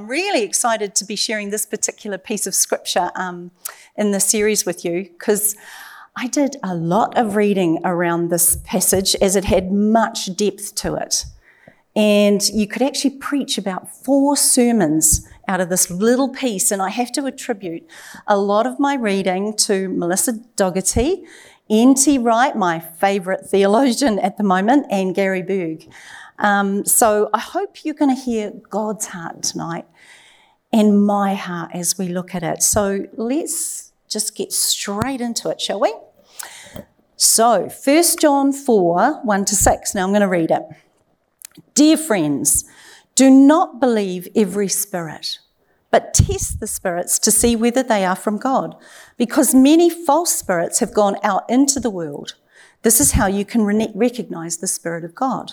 I'm really excited to be sharing this particular piece of scripture um, in the series with you because I did a lot of reading around this passage as it had much depth to it. And you could actually preach about four sermons out of this little piece. And I have to attribute a lot of my reading to Melissa Dougherty, N.T. Wright, my favourite theologian at the moment, and Gary Burge. Um, so I hope you're going to hear God's heart tonight and my heart as we look at it. So let's just get straight into it, shall we? So, 1 John 4 1 to 6. Now I'm going to read it. Dear friends, do not believe every spirit, but test the spirits to see whether they are from God, because many false spirits have gone out into the world. This is how you can re- recognize the Spirit of God.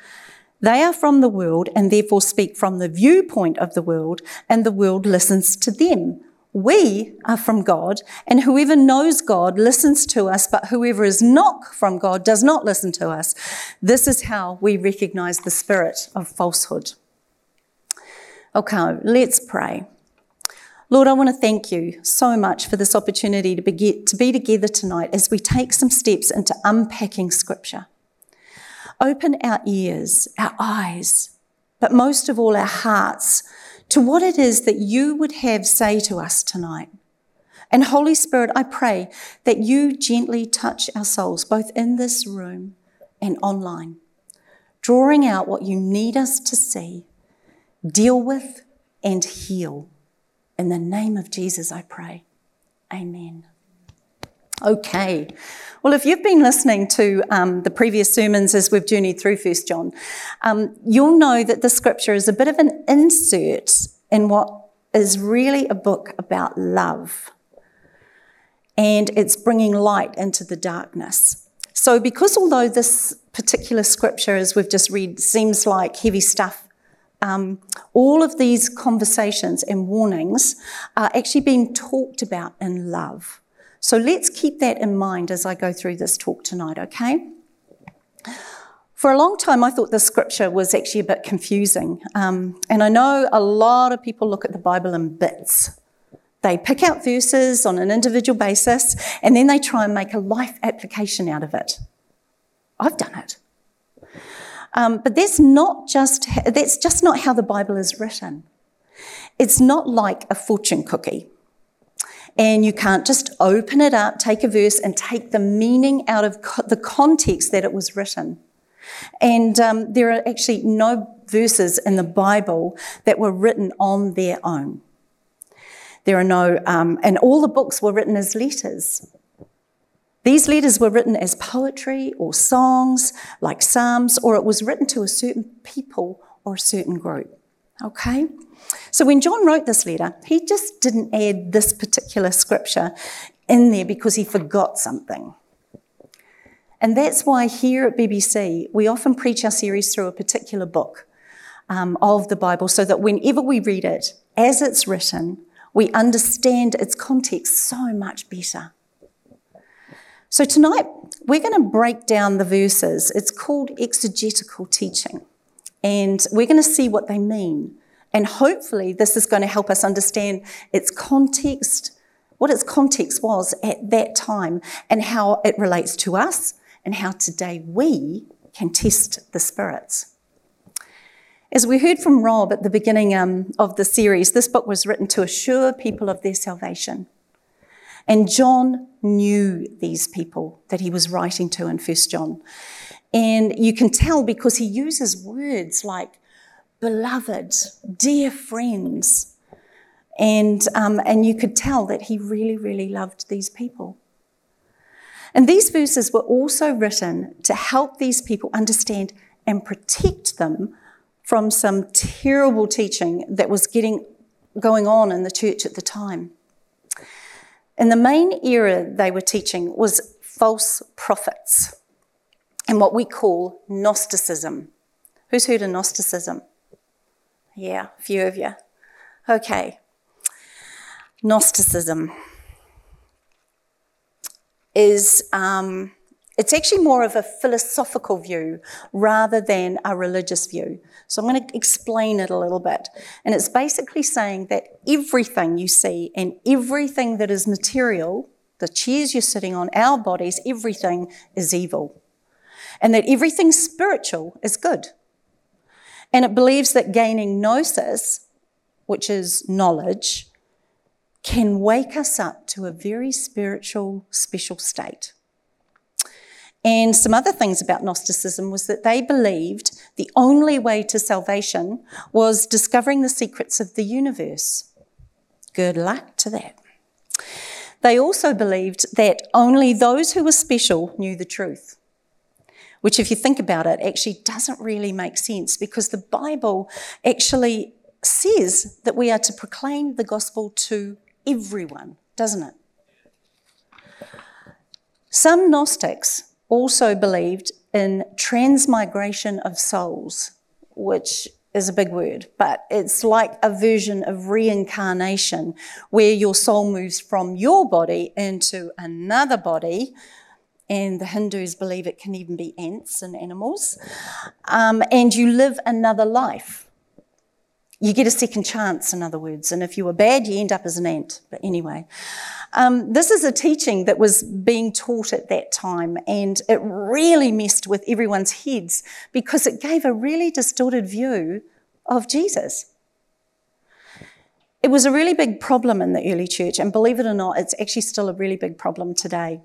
They are from the world and therefore speak from the viewpoint of the world, and the world listens to them. We are from God, and whoever knows God listens to us, but whoever is not from God does not listen to us. This is how we recognize the spirit of falsehood. Okay, let's pray. Lord, I want to thank you so much for this opportunity to be, to be together tonight as we take some steps into unpacking Scripture. Open our ears, our eyes, but most of all, our hearts to what it is that you would have say to us tonight. And Holy Spirit, I pray that you gently touch our souls, both in this room and online, drawing out what you need us to see, deal with, and heal. In the name of Jesus, I pray. Amen. Okay. Well, if you've been listening to um, the previous sermons as we've journeyed through First John, um, you'll know that the scripture is a bit of an insert in what is really a book about love. And it's bringing light into the darkness. So, because although this particular scripture, as we've just read, seems like heavy stuff, um, all of these conversations and warnings are actually being talked about in love. So let's keep that in mind as I go through this talk tonight, okay? For a long time, I thought the scripture was actually a bit confusing. Um, and I know a lot of people look at the Bible in bits. They pick out verses on an individual basis and then they try and make a life application out of it. I've done it. Um, but that's not just that's just not how the Bible is written. It's not like a fortune cookie. And you can't just open it up, take a verse, and take the meaning out of co- the context that it was written. And um, there are actually no verses in the Bible that were written on their own. There are no, um, and all the books were written as letters. These letters were written as poetry or songs, like Psalms, or it was written to a certain people or a certain group. Okay? So when John wrote this letter, he just didn't add this particular scripture in there because he forgot something. And that's why here at BBC, we often preach our series through a particular book um, of the Bible so that whenever we read it as it's written, we understand its context so much better. So tonight, we're going to break down the verses. It's called exegetical teaching. And we're going to see what they mean. And hopefully, this is going to help us understand its context, what its context was at that time, and how it relates to us, and how today we can test the spirits. As we heard from Rob at the beginning um, of the series, this book was written to assure people of their salvation. And John knew these people that he was writing to in 1 John. And you can tell because he uses words like beloved, dear friends. And, um, and you could tell that he really, really loved these people. And these verses were also written to help these people understand and protect them from some terrible teaching that was getting going on in the church at the time. And the main era they were teaching was false prophets and what we call Gnosticism. Who's heard of Gnosticism? Yeah, a few of you. Okay. Gnosticism is um, it's actually more of a philosophical view rather than a religious view. So I'm going to explain it a little bit. And it's basically saying that everything you see and everything that is material, the chairs you're sitting on, our bodies, everything is evil. And that everything spiritual is good. And it believes that gaining gnosis, which is knowledge, can wake us up to a very spiritual, special state. And some other things about Gnosticism was that they believed the only way to salvation was discovering the secrets of the universe. Good luck to that. They also believed that only those who were special knew the truth, which, if you think about it, actually doesn't really make sense because the Bible actually says that we are to proclaim the gospel to everyone, doesn't it? Some Gnostics also believed in transmigration of souls, which is a big word, but it's like a version of reincarnation where your soul moves from your body into another body. And the Hindus believe it can even be ants and animals. Um, and you live another life. You get a second chance, in other words. And if you were bad, you end up as an ant. But anyway, um, this is a teaching that was being taught at that time, and it really messed with everyone's heads because it gave a really distorted view of Jesus. It was a really big problem in the early church, and believe it or not, it's actually still a really big problem today.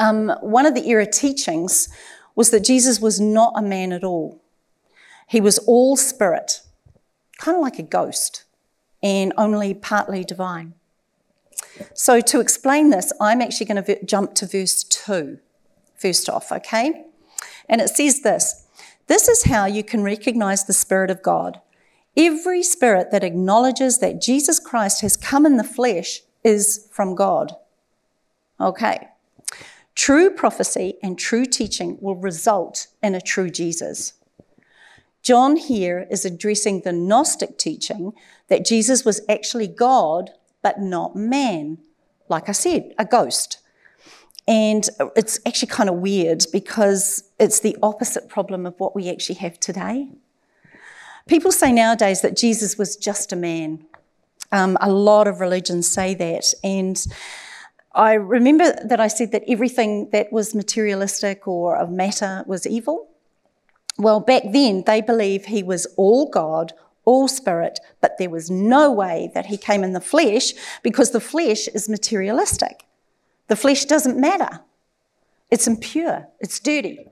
Um, one of the era teachings was that Jesus was not a man at all. He was all spirit kind of like a ghost and only partly divine. So, to explain this, I'm actually going to jump to verse 2 first off, okay? And it says this This is how you can recognize the Spirit of God. Every spirit that acknowledges that Jesus Christ has come in the flesh is from God. Okay. True prophecy and true teaching will result in a true Jesus. John here is addressing the Gnostic teaching that Jesus was actually God, but not man. Like I said, a ghost. And it's actually kind of weird because it's the opposite problem of what we actually have today. People say nowadays that Jesus was just a man. Um, a lot of religions say that. And I remember that I said that everything that was materialistic or of matter was evil. Well, back then, they believed he was all God, all spirit, but there was no way that he came in the flesh because the flesh is materialistic. The flesh doesn't matter, it's impure, it's dirty.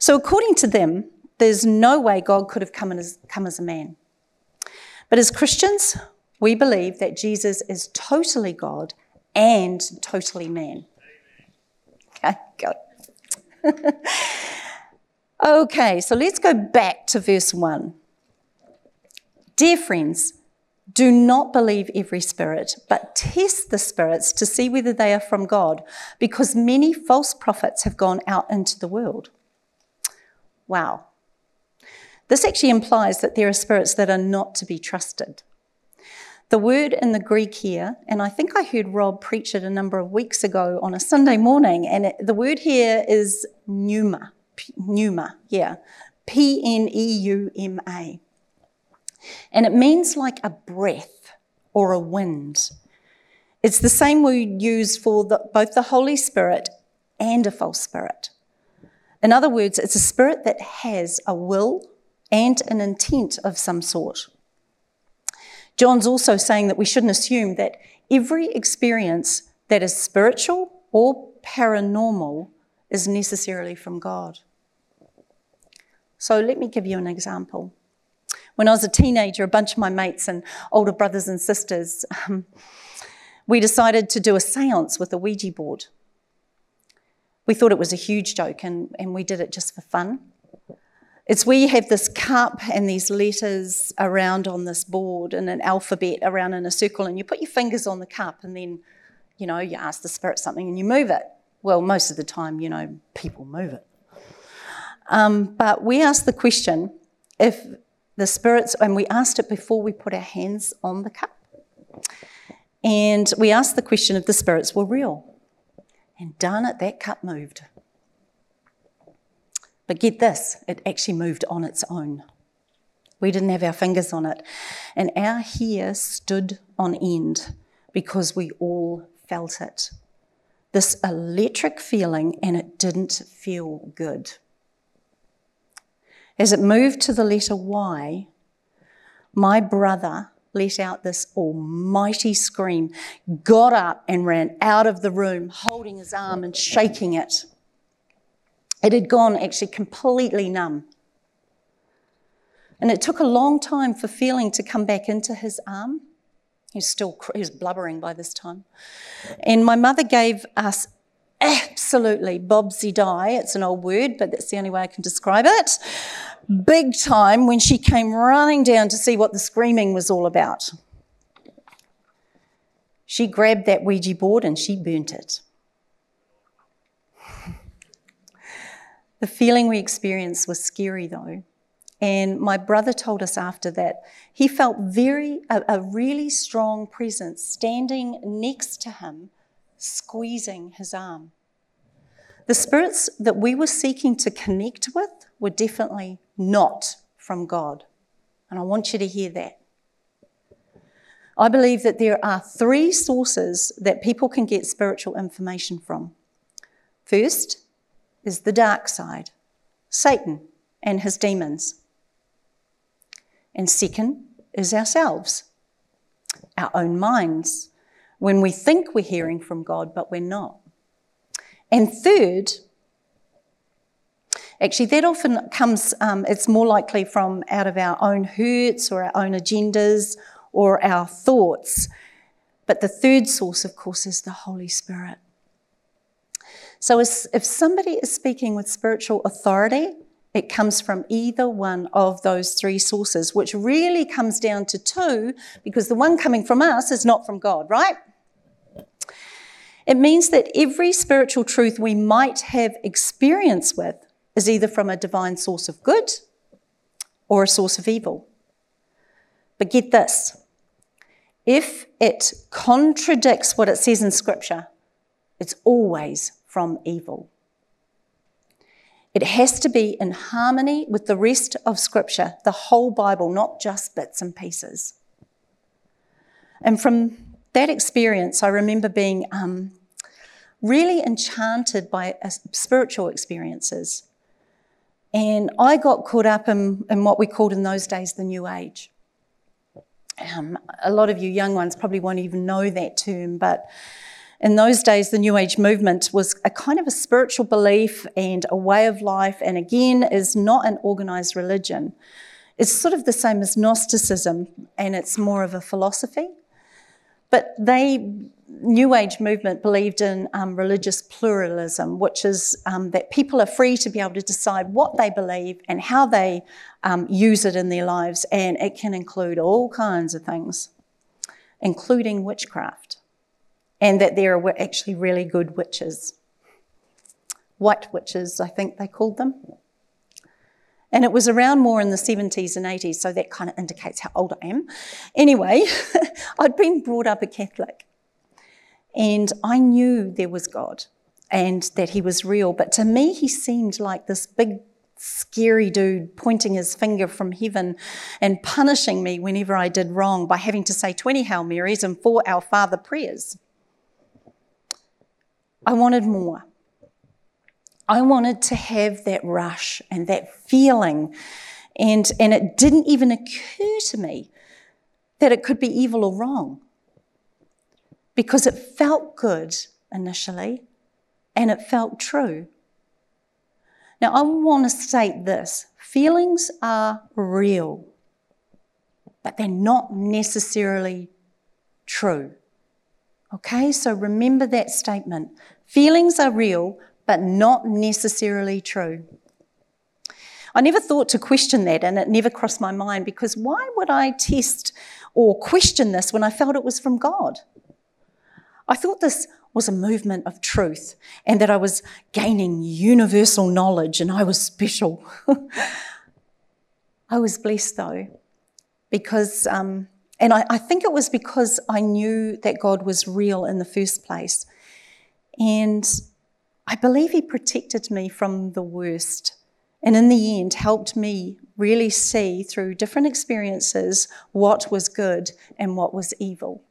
So, according to them, there's no way God could have come as, come as a man. But as Christians, we believe that Jesus is totally God and totally man. Okay, God. Okay, so let's go back to verse 1. Dear friends, do not believe every spirit, but test the spirits to see whether they are from God, because many false prophets have gone out into the world. Wow. This actually implies that there are spirits that are not to be trusted. The word in the Greek here, and I think I heard Rob preach it a number of weeks ago on a Sunday morning, and it, the word here is pneuma. Pneuma, yeah. P N E U M A. And it means like a breath or a wind. It's the same word used for the, both the Holy Spirit and a false spirit. In other words, it's a spirit that has a will and an intent of some sort. John's also saying that we shouldn't assume that every experience that is spiritual or paranormal is necessarily from God. So let me give you an example. When I was a teenager, a bunch of my mates and older brothers and sisters, um, we decided to do a seance with a Ouija board. We thought it was a huge joke and, and we did it just for fun. It's where you have this cup and these letters around on this board and an alphabet around in a circle, and you put your fingers on the cup, and then, you know, you ask the spirit something and you move it. Well, most of the time, you know, people move it. Um, but we asked the question if the spirits, and we asked it before we put our hands on the cup. And we asked the question if the spirits were real. And darn it, that cup moved. But get this, it actually moved on its own. We didn't have our fingers on it. And our hair stood on end because we all felt it. This electric feeling, and it didn't feel good. As it moved to the letter Y, my brother let out this almighty scream, got up and ran out of the room, holding his arm and shaking it. It had gone actually completely numb. And it took a long time for feeling to come back into his arm. He was still he was blubbering by this time. And my mother gave us absolutely bobsy die. It's an old word, but that's the only way I can describe it. Big time when she came running down to see what the screaming was all about. She grabbed that Ouija board and she burnt it. The feeling we experienced was scary though. And my brother told us after that he felt very a, a, really strong presence standing next to him, squeezing his arm. The spirits that we were seeking to connect with were definitely not from God. And I want you to hear that. I believe that there are three sources that people can get spiritual information from. First, is the dark side, Satan and his demons. And second is ourselves, our own minds, when we think we're hearing from God, but we're not. And third, actually, that often comes, um, it's more likely from out of our own hurts or our own agendas or our thoughts. But the third source, of course, is the Holy Spirit. So if somebody is speaking with spiritual authority, it comes from either one of those three sources, which really comes down to two, because the one coming from us is not from God, right? It means that every spiritual truth we might have experience with is either from a divine source of good or a source of evil. But get this if it contradicts what it says in Scripture, it's always from evil. It has to be in harmony with the rest of Scripture, the whole Bible, not just bits and pieces. And from that experience, I remember being um, really enchanted by uh, spiritual experiences. And I got caught up in, in, what we called in those days the New Age. Um, a lot of you young ones probably won't even know that term, but in those days, the New Age movement was a kind of a spiritual belief and a way of life, and again, is not an organized religion. It's sort of the same as Gnosticism, and it's more of a philosophy. But they, New Age movement, believed in um, religious pluralism, which is um, that people are free to be able to decide what they believe and how they um, use it in their lives, and it can include all kinds of things, including witchcraft and that there were actually really good witches. White witches, I think they called them. And it was around more in the 70s and 80s, so that kind of indicates how old I am. Anyway, I'd been brought up a Catholic, and I knew there was God and that He was real, but to me, He seemed like this big, scary dude pointing his finger from heaven and punishing me whenever I did wrong by having to say 20 Hail Marys and four Our Father prayers. I wanted more. I wanted to have that rush and that feeling. And, and it didn't even occur to me that it could be evil or wrong because it felt good initially and it felt true. Now, I want to state this feelings are real, but they're not necessarily true. Okay, so remember that statement. Feelings are real, but not necessarily true. I never thought to question that, and it never crossed my mind because why would I test or question this when I felt it was from God? I thought this was a movement of truth and that I was gaining universal knowledge and I was special. I was blessed though, because, um, and I, I think it was because I knew that God was real in the first place. And I believe He protected me from the worst. And in the end, helped me really see through different experiences what was good and what was evil.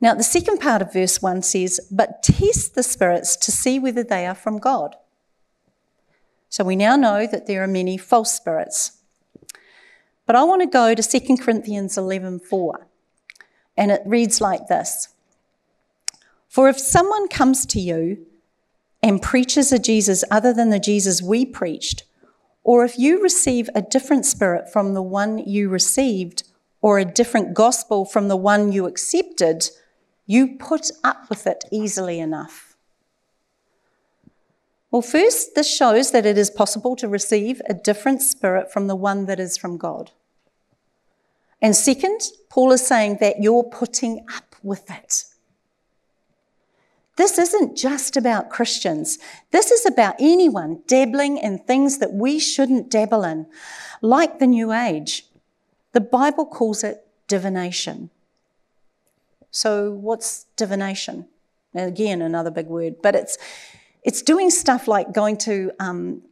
Now, the second part of verse 1 says, But test the spirits to see whether they are from God. So we now know that there are many false spirits. But I want to go to 2 Corinthians 11:4. And it reads like this. For if someone comes to you and preaches a Jesus other than the Jesus we preached, or if you receive a different spirit from the one you received, or a different gospel from the one you accepted, you put up with it easily enough. Well, first, this shows that it is possible to receive a different spirit from the one that is from God. And second, Paul is saying that you're putting up with it. This isn't just about Christians. This is about anyone dabbling in things that we shouldn't dabble in, like the New Age. The Bible calls it divination. So, what's divination? Again, another big word, but it's, it's doing stuff like going to um,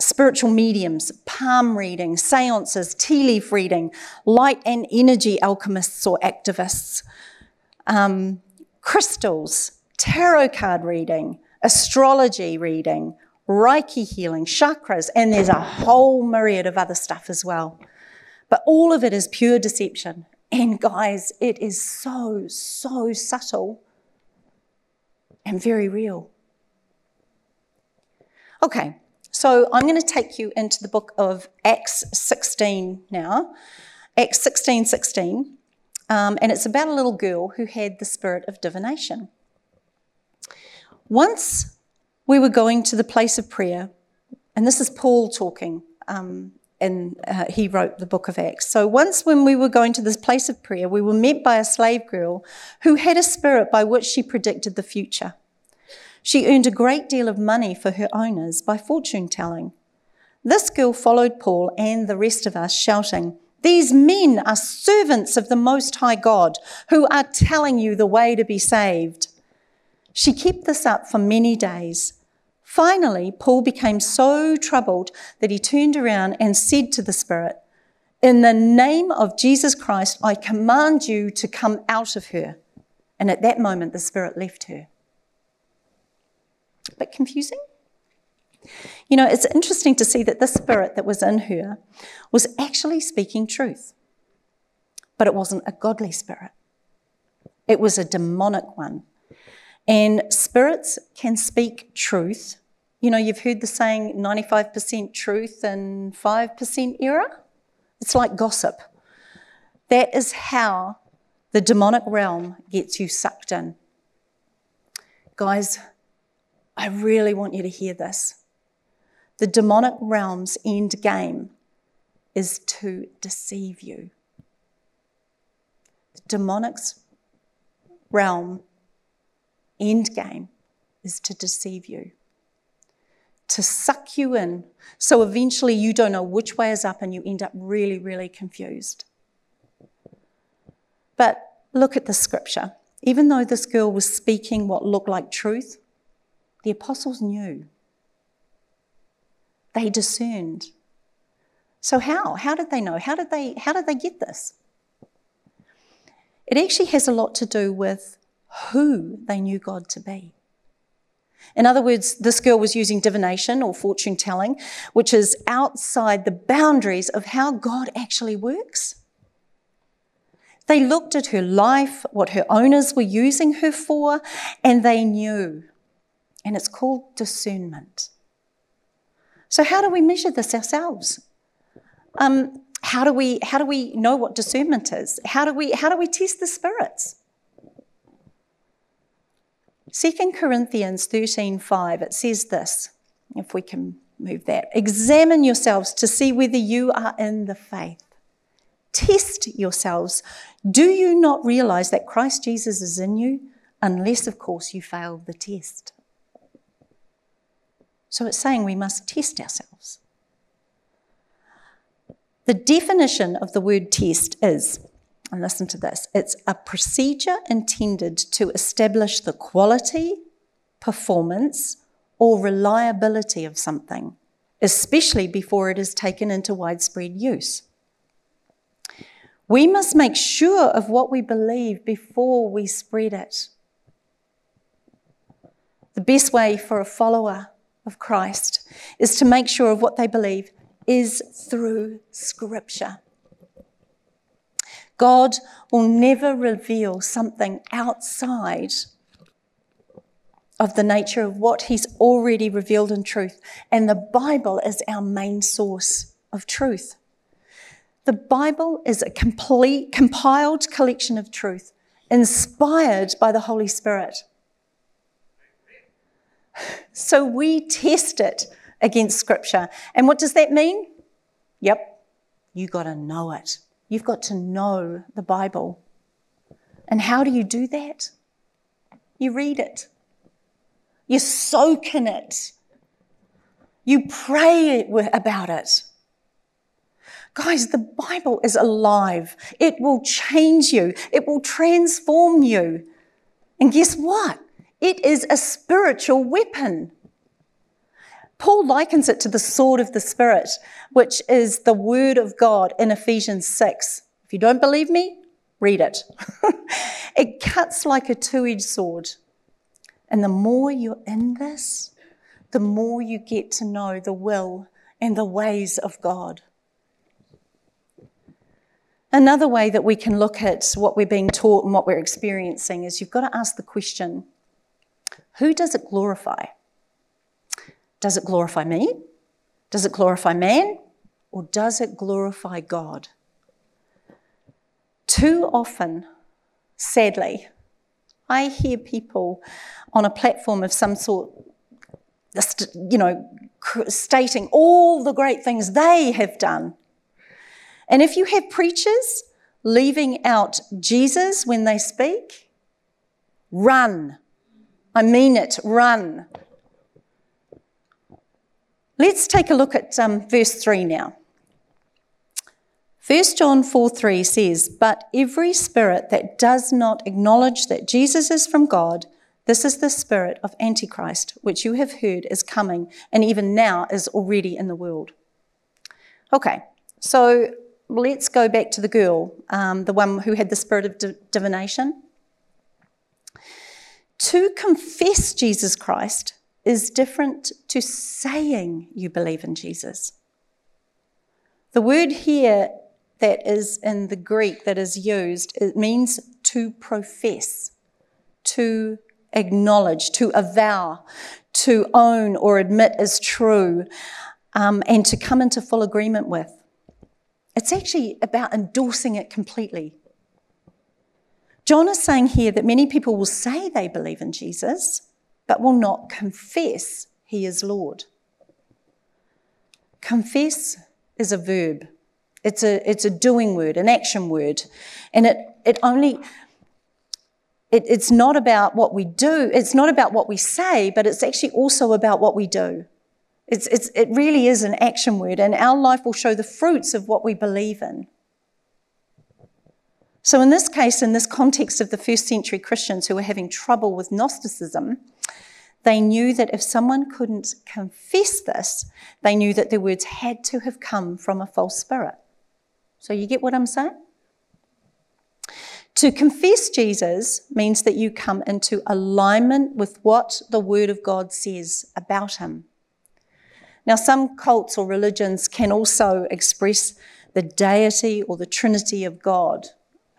spiritual mediums, palm reading, seances, tea leaf reading, light and energy alchemists or activists, um, crystals, tarot card reading, astrology reading, Reiki healing, chakras, and there's a whole myriad of other stuff as well. But all of it is pure deception. And guys, it is so, so subtle and very real. Okay, so I'm going to take you into the book of Acts 16 now. Acts 16 16. Um, and it's about a little girl who had the spirit of divination. Once we were going to the place of prayer, and this is Paul talking, um, and uh, he wrote the book of Acts. So once when we were going to this place of prayer, we were met by a slave girl who had a spirit by which she predicted the future. She earned a great deal of money for her owners by fortune telling. This girl followed Paul and the rest of us, shouting, These men are servants of the Most High God who are telling you the way to be saved. She kept this up for many days. Finally, Paul became so troubled that he turned around and said to the Spirit, In the name of Jesus Christ, I command you to come out of her. And at that moment, the Spirit left her. A bit confusing? You know, it's interesting to see that the spirit that was in her was actually speaking truth, but it wasn't a godly spirit, it was a demonic one. And spirits can speak truth. You know, you've heard the saying 95% truth and 5% error. It's like gossip. That is how the demonic realm gets you sucked in. Guys, I really want you to hear this. The demonic realm's end game is to deceive you. The demonic's realm end game is to deceive you, to suck you in. So eventually you don't know which way is up and you end up really, really confused. But look at the scripture. Even though this girl was speaking what looked like truth, the apostles knew. They discerned. So how? How did they know? How did they how did they get this? It actually has a lot to do with who they knew God to be. In other words, this girl was using divination or fortune telling, which is outside the boundaries of how God actually works. They looked at her life, what her owners were using her for, and they knew. And it's called discernment. So, how do we measure this ourselves? Um, how do we how do we know what discernment is? How do we how do we test the spirits? 2 Corinthians 13:5 it says this, if we can move that. Examine yourselves to see whether you are in the faith. Test yourselves. Do you not realize that Christ Jesus is in you? Unless, of course, you fail the test. So it's saying we must test ourselves. The definition of the word test is, and listen to this, it's a procedure intended to establish the quality, performance, or reliability of something, especially before it is taken into widespread use. We must make sure of what we believe before we spread it. The best way for a follower of Christ is to make sure of what they believe is through Scripture. God will never reveal something outside of the nature of what He's already revealed in truth. And the Bible is our main source of truth. The Bible is a complete, compiled collection of truth, inspired by the Holy Spirit. So we test it against Scripture. And what does that mean? Yep, you got to know it. You've got to know the Bible. And how do you do that? You read it, you soak in it, you pray about it. Guys, the Bible is alive. It will change you. It will transform you. And guess what? It is a spiritual weapon. Paul likens it to the sword of the Spirit, which is the word of God in Ephesians 6. If you don't believe me, read it. it cuts like a two edged sword. And the more you're in this, the more you get to know the will and the ways of God. Another way that we can look at what we're being taught and what we're experiencing is you've got to ask the question who does it glorify? Does it glorify me? Does it glorify man? Or does it glorify God? Too often, sadly, I hear people on a platform of some sort, you know, stating all the great things they have done. And if you have preachers leaving out Jesus when they speak, run. I mean it, run. Let's take a look at um, verse 3 now. 1 John 4 3 says, But every spirit that does not acknowledge that Jesus is from God, this is the spirit of Antichrist, which you have heard is coming and even now is already in the world. Okay, so let's go back to the girl, um, the one who had the spirit of di- divination. To confess Jesus Christ is different to saying you believe in Jesus. The word here that is in the Greek that is used, it means to profess, to acknowledge, to avow, to own or admit as true, um, and to come into full agreement with. It's actually about endorsing it completely. John is saying here that many people will say they believe in Jesus, but will not confess he is Lord. Confess is a verb. It's a, it's a doing word, an action word. And it, it only, it, it's not about what we do, it's not about what we say, but it's actually also about what we do. It's, it's, it really is an action word, and our life will show the fruits of what we believe in. So, in this case, in this context of the first century Christians who were having trouble with Gnosticism, they knew that if someone couldn't confess this, they knew that their words had to have come from a false spirit. So, you get what I'm saying? To confess Jesus means that you come into alignment with what the Word of God says about Him. Now, some cults or religions can also express the deity or the Trinity of God,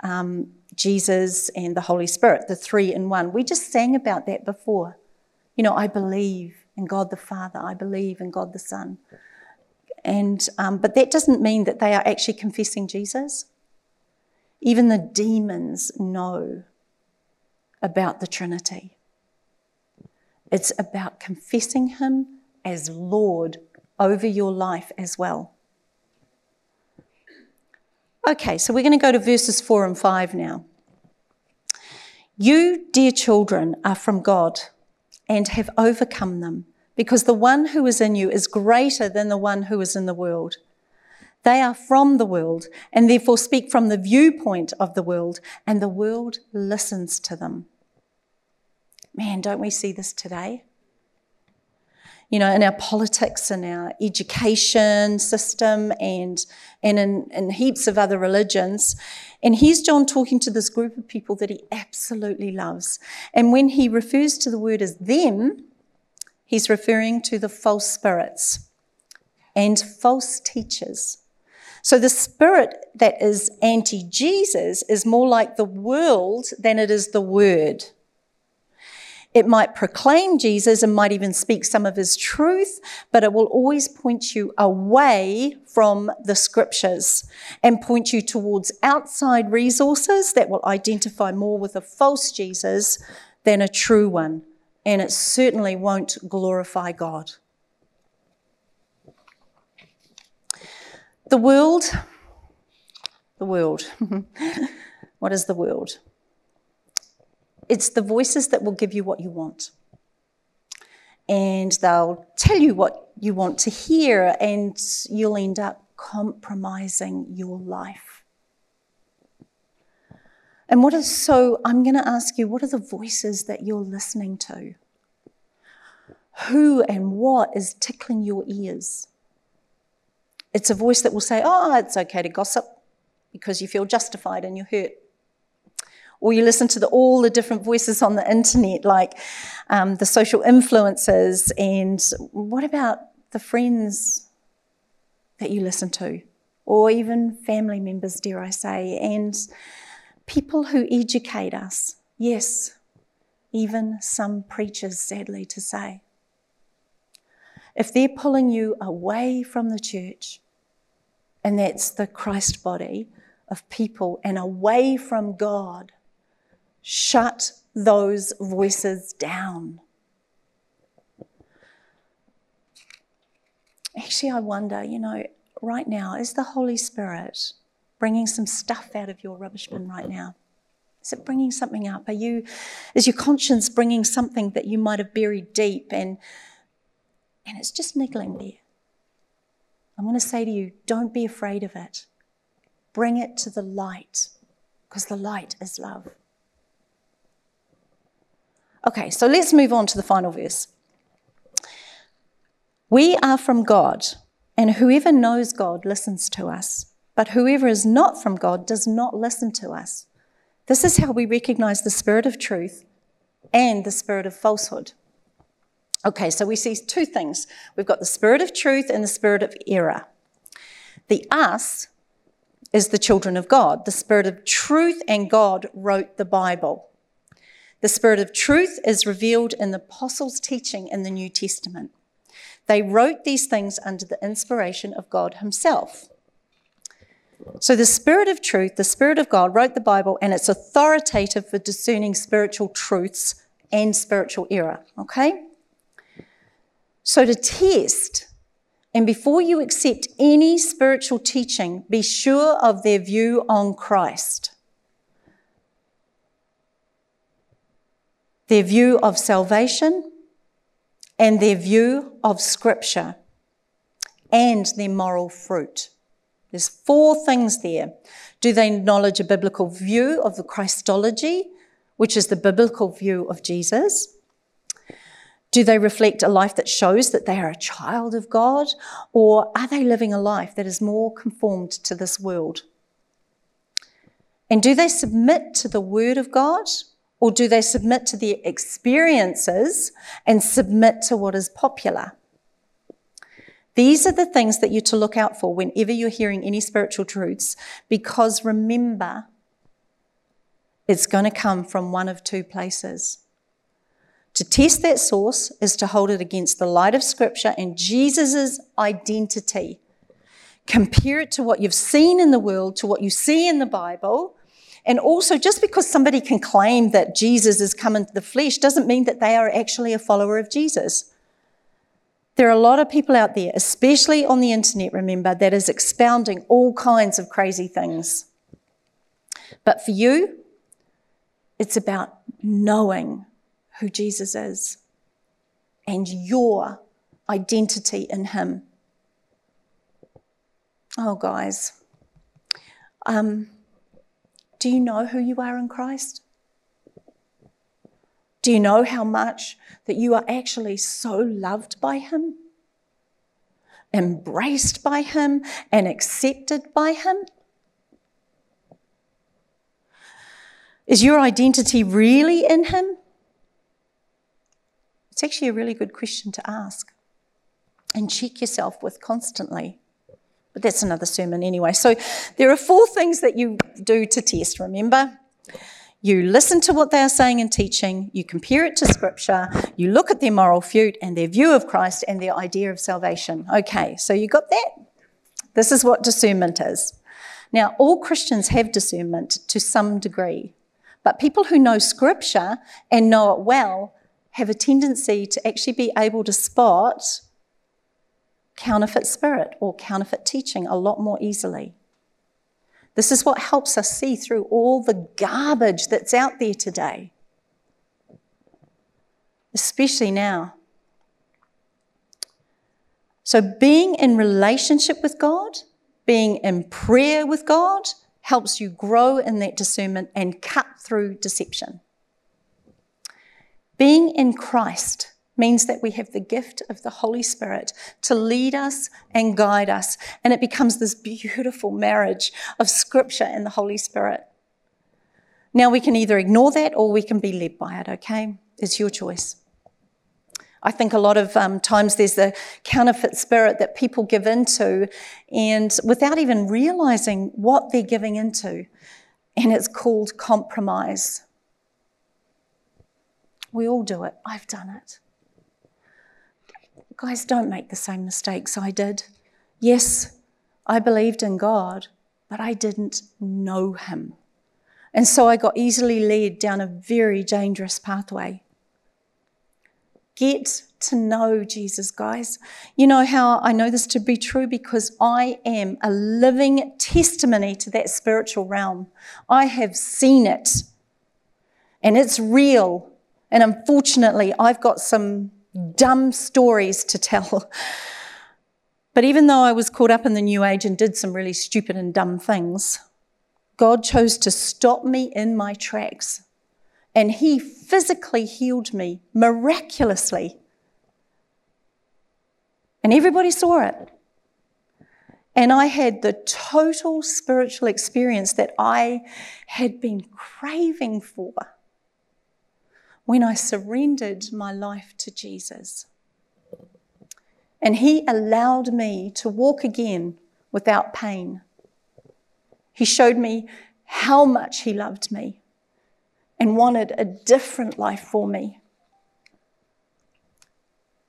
um, Jesus and the Holy Spirit, the three in one. We just sang about that before. You know, I believe in God the Father, I believe in God the Son. And, um, but that doesn't mean that they are actually confessing Jesus. Even the demons know about the Trinity. It's about confessing Him as Lord over your life as well. Okay, so we're going to go to verses 4 and 5 now. You, dear children, are from God and have overcome them, because the one who is in you is greater than the one who is in the world. They are from the world and therefore speak from the viewpoint of the world, and the world listens to them. Man, don't we see this today? You know, in our politics and our education system and, and in, in heaps of other religions. And here's John talking to this group of people that he absolutely loves. And when he refers to the word as them, he's referring to the false spirits and false teachers so the spirit that is anti Jesus is more like the world than it is the word. It might proclaim Jesus and might even speak some of his truth, but it will always point you away from the scriptures and point you towards outside resources that will identify more with a false Jesus than a true one. And it certainly won't glorify God. The world, the world. what is the world? It's the voices that will give you what you want. And they'll tell you what you want to hear, and you'll end up compromising your life. And what is so, I'm going to ask you, what are the voices that you're listening to? Who and what is tickling your ears? It's a voice that will say, oh, it's okay to gossip because you feel justified and you're hurt. Or you listen to the, all the different voices on the internet, like um, the social influencers, and what about the friends that you listen to? Or even family members, dare I say, and people who educate us. Yes, even some preachers, sadly to say if they're pulling you away from the church, and that's the Christ body of people, and away from God, shut those voices down. Actually, I wonder, you know, right now, is the Holy Spirit bringing some stuff out of your rubbish bin right now? Is it bringing something up? Are you, is your conscience bringing something that you might have buried deep and and it's just niggling there. I'm going to say to you, don't be afraid of it. Bring it to the light, because the light is love. Okay, so let's move on to the final verse. We are from God, and whoever knows God listens to us, but whoever is not from God does not listen to us. This is how we recognize the spirit of truth and the spirit of falsehood. Okay, so we see two things. We've got the spirit of truth and the spirit of error. The us is the children of God. The spirit of truth and God wrote the Bible. The spirit of truth is revealed in the apostles' teaching in the New Testament. They wrote these things under the inspiration of God Himself. So, the Spirit of truth, the Spirit of God, wrote the Bible, and it's authoritative for discerning spiritual truths and spiritual error. Okay? So, to test, and before you accept any spiritual teaching, be sure of their view on Christ, their view of salvation, and their view of Scripture, and their moral fruit. There's four things there. Do they acknowledge a biblical view of the Christology, which is the biblical view of Jesus? Do they reflect a life that shows that they are a child of God? Or are they living a life that is more conformed to this world? And do they submit to the Word of God? Or do they submit to their experiences and submit to what is popular? These are the things that you're to look out for whenever you're hearing any spiritual truths, because remember, it's going to come from one of two places. To test that source is to hold it against the light of Scripture and Jesus' identity. Compare it to what you've seen in the world, to what you see in the Bible. And also, just because somebody can claim that Jesus has come into the flesh doesn't mean that they are actually a follower of Jesus. There are a lot of people out there, especially on the internet, remember, that is expounding all kinds of crazy things. But for you, it's about knowing who Jesus is and your identity in Him. Oh, guys, um, do you know who you are in Christ? Do you know how much that you are actually so loved by Him, embraced by Him, and accepted by Him? Is your identity really in Him? It's actually a really good question to ask and check yourself with constantly. But that's another sermon anyway. So there are four things that you do to test, remember? You listen to what they are saying and teaching, you compare it to scripture, you look at their moral feud and their view of Christ and their idea of salvation. Okay, so you got that? This is what discernment is. Now, all Christians have discernment to some degree, but people who know scripture and know it well have a tendency to actually be able to spot counterfeit spirit or counterfeit teaching a lot more easily. This is what helps us see through all the garbage that's out there today, especially now. So, being in relationship with God, being in prayer with God, helps you grow in that discernment and cut through deception. Being in Christ means that we have the gift of the Holy Spirit to lead us and guide us. And it becomes this beautiful marriage of Scripture and the Holy Spirit. Now we can either ignore that or we can be led by it, okay? It's your choice. I think a lot of um, times there's the counterfeit spirit that people give into, and without even realizing what they're giving into, and it's called compromise. We all do it. I've done it. Guys, don't make the same mistakes I did. Yes, I believed in God, but I didn't know Him. And so I got easily led down a very dangerous pathway. Get to know Jesus, guys. You know how I know this to be true? Because I am a living testimony to that spiritual realm. I have seen it, and it's real. And unfortunately, I've got some dumb stories to tell. But even though I was caught up in the new age and did some really stupid and dumb things, God chose to stop me in my tracks. And He physically healed me miraculously. And everybody saw it. And I had the total spiritual experience that I had been craving for when I surrendered my life to Jesus. And He allowed me to walk again without pain. He showed me how much He loved me and wanted a different life for me.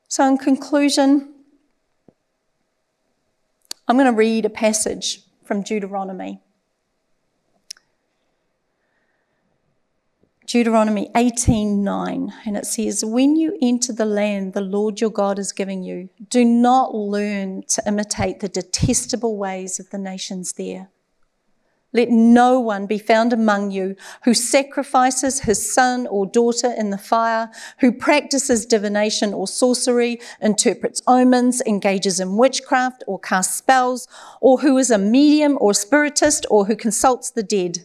So, in conclusion, I'm going to read a passage from Deuteronomy. Deuteronomy 18:9 and it says when you enter the land the Lord your God is giving you do not learn to imitate the detestable ways of the nations there let no one be found among you who sacrifices his son or daughter in the fire, who practices divination or sorcery, interprets omens, engages in witchcraft or casts spells, or who is a medium or spiritist, or who consults the dead.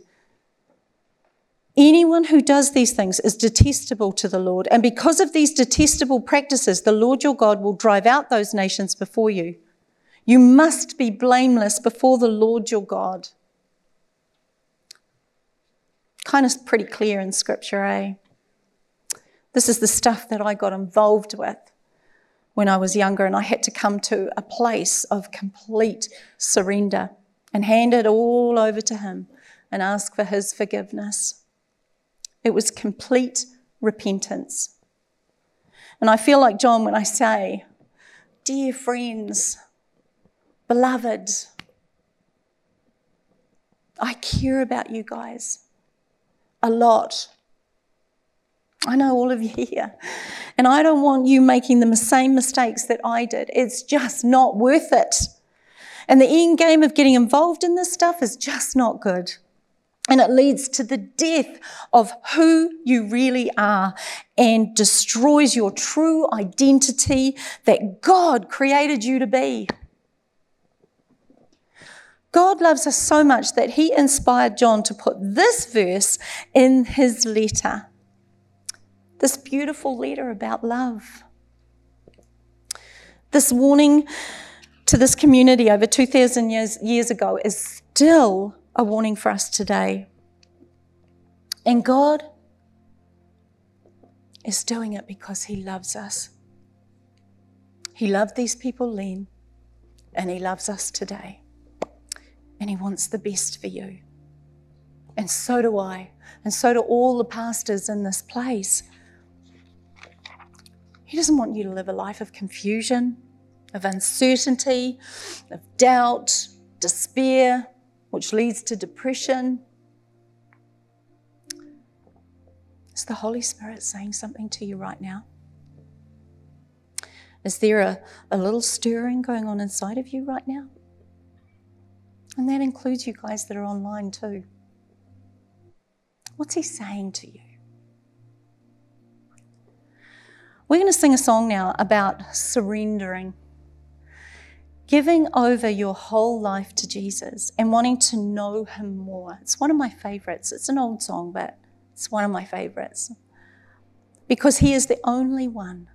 Anyone who does these things is detestable to the Lord. And because of these detestable practices, the Lord your God will drive out those nations before you. You must be blameless before the Lord your God. Kind of pretty clear in Scripture, eh? This is the stuff that I got involved with when I was younger, and I had to come to a place of complete surrender and hand it all over to Him and ask for His forgiveness. It was complete repentance. And I feel like John when I say, Dear friends, beloved, I care about you guys a lot. I know all of you here. And I don't want you making the same mistakes that I did. It's just not worth it. And the end game of getting involved in this stuff is just not good. And it leads to the death of who you really are and destroys your true identity that God created you to be. God loves us so much that he inspired John to put this verse in his letter. This beautiful letter about love. This warning to this community over 2,000 years, years ago is still a warning for us today. And God is doing it because He loves us. He loved these people then, and He loves us today. And He wants the best for you. And so do I. And so do all the pastors in this place. He doesn't want you to live a life of confusion, of uncertainty, of doubt, despair, which leads to depression. Is the Holy Spirit saying something to you right now? Is there a, a little stirring going on inside of you right now? And that includes you guys that are online too. What's He saying to you? We're going to sing a song now about surrendering giving over your whole life to Jesus and wanting to know Him more. It's one of my favorites. It's an old song, but it's one of my favorites. Because He is the only one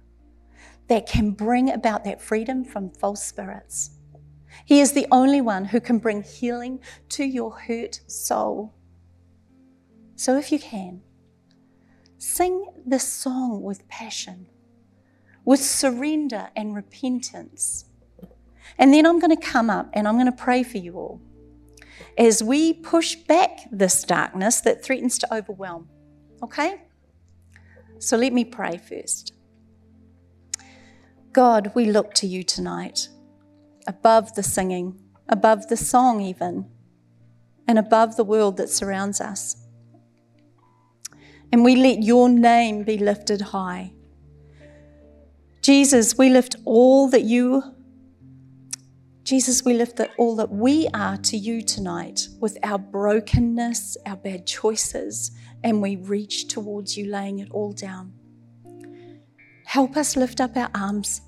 that can bring about that freedom from false spirits. He is the only one who can bring healing to your hurt soul. So if you can, sing this song with passion, with surrender and repentance and then I'm going to come up and I'm going to pray for you all as we push back this darkness that threatens to overwhelm. Okay? So let me pray first. God, we look to you tonight, above the singing, above the song, even, and above the world that surrounds us. And we let your name be lifted high. Jesus, we lift all that you Jesus, we lift that all that we are to you tonight with our brokenness, our bad choices, and we reach towards you, laying it all down. Help us lift up our arms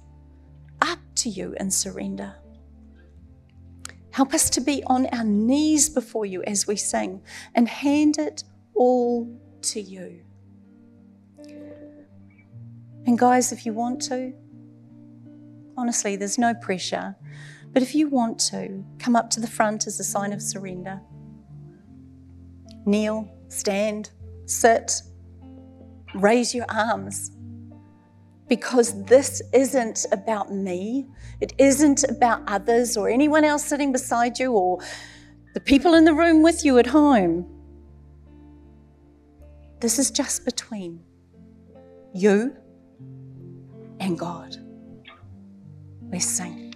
up to you and surrender. Help us to be on our knees before you as we sing and hand it all to you. And, guys, if you want to, honestly, there's no pressure. But if you want to, come up to the front as a sign of surrender. Kneel, stand, sit, raise your arms. Because this isn't about me. It isn't about others or anyone else sitting beside you or the people in the room with you at home. This is just between you and God. Let's sing.